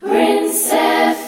Princess.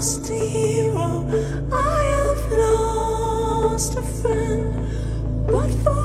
lost a hero, I have lost a friend. But for?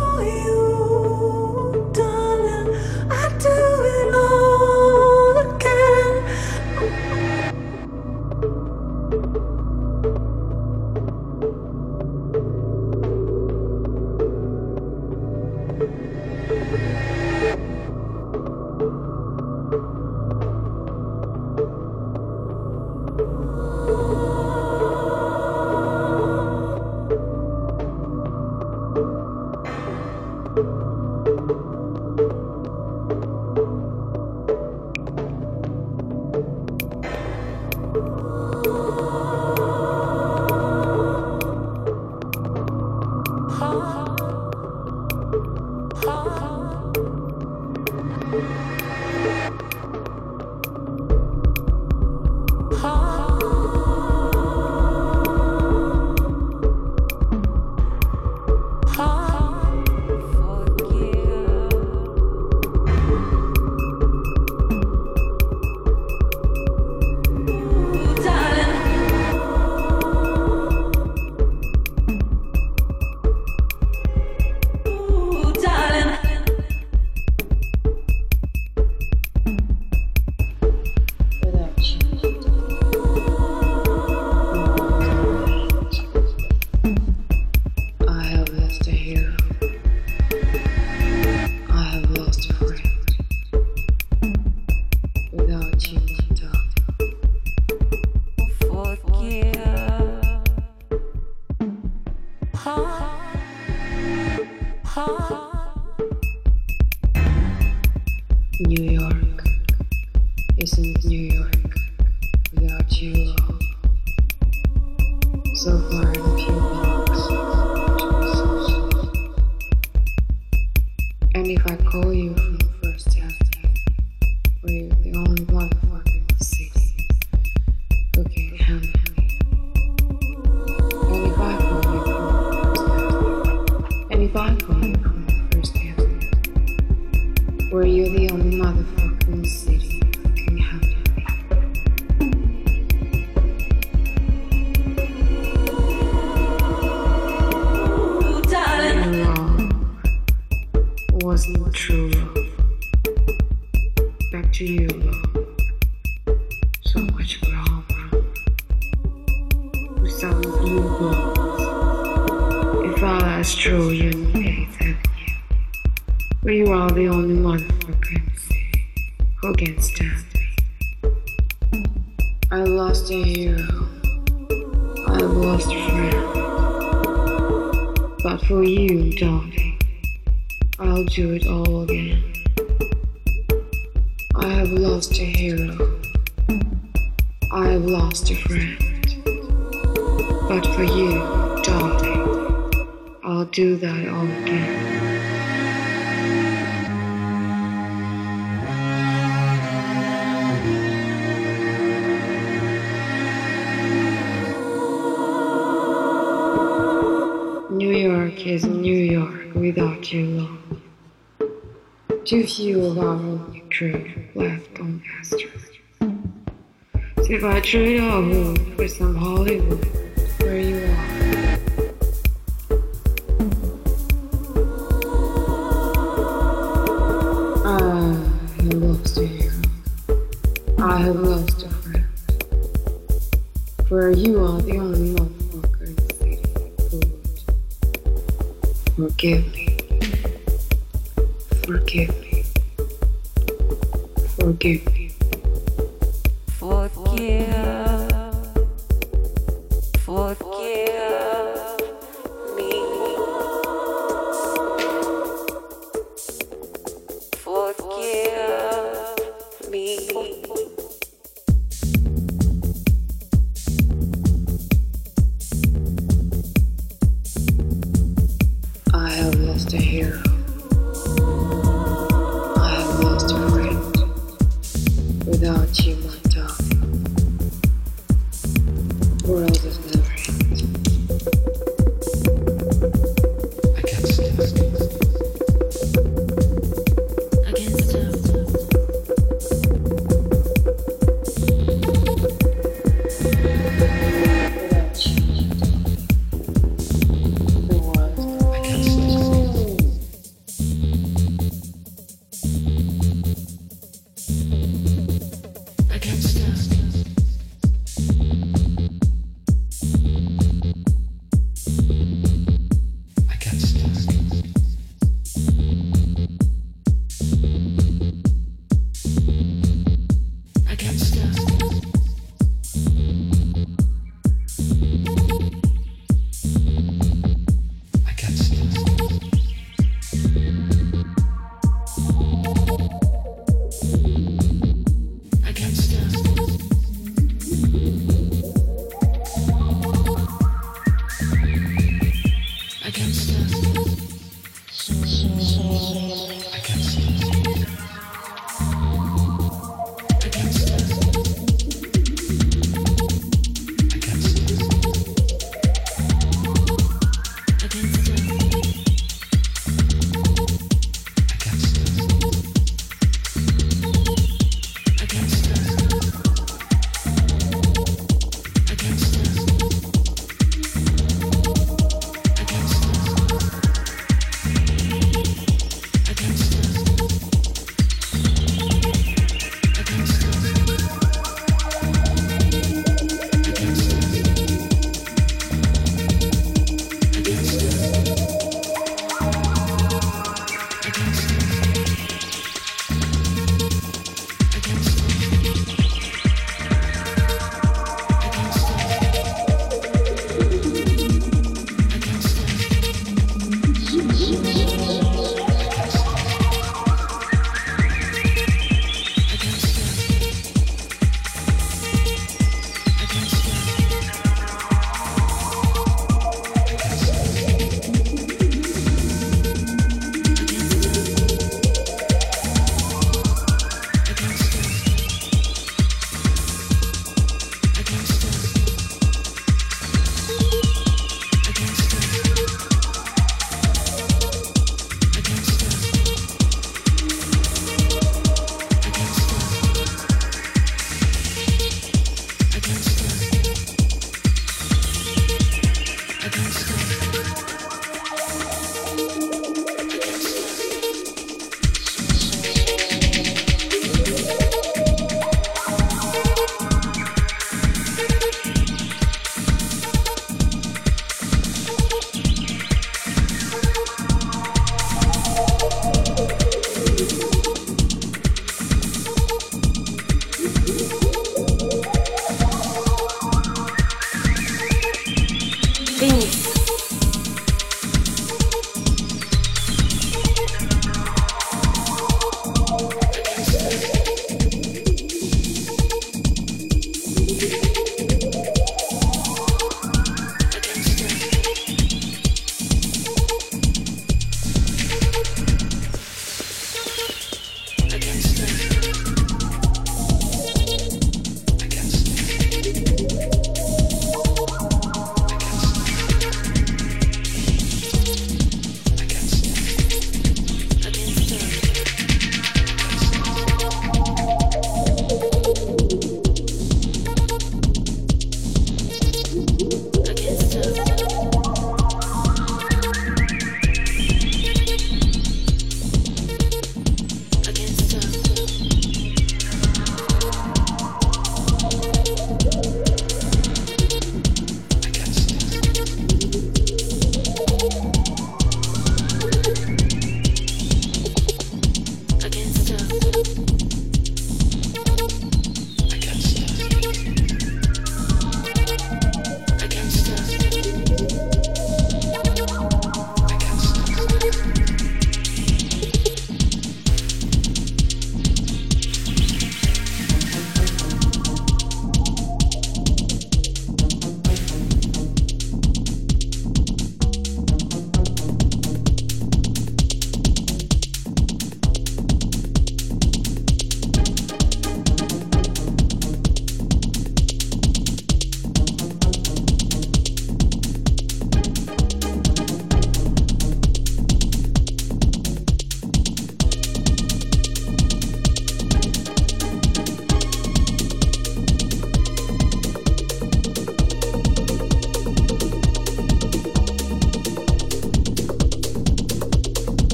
Gucci. York is New York without you long. Too few of our only crew left on Astor. So if I trade our moon for some Hollywood, where you are. I have lost a friend. For you are the only forgive me. Forgive me. Forgive me.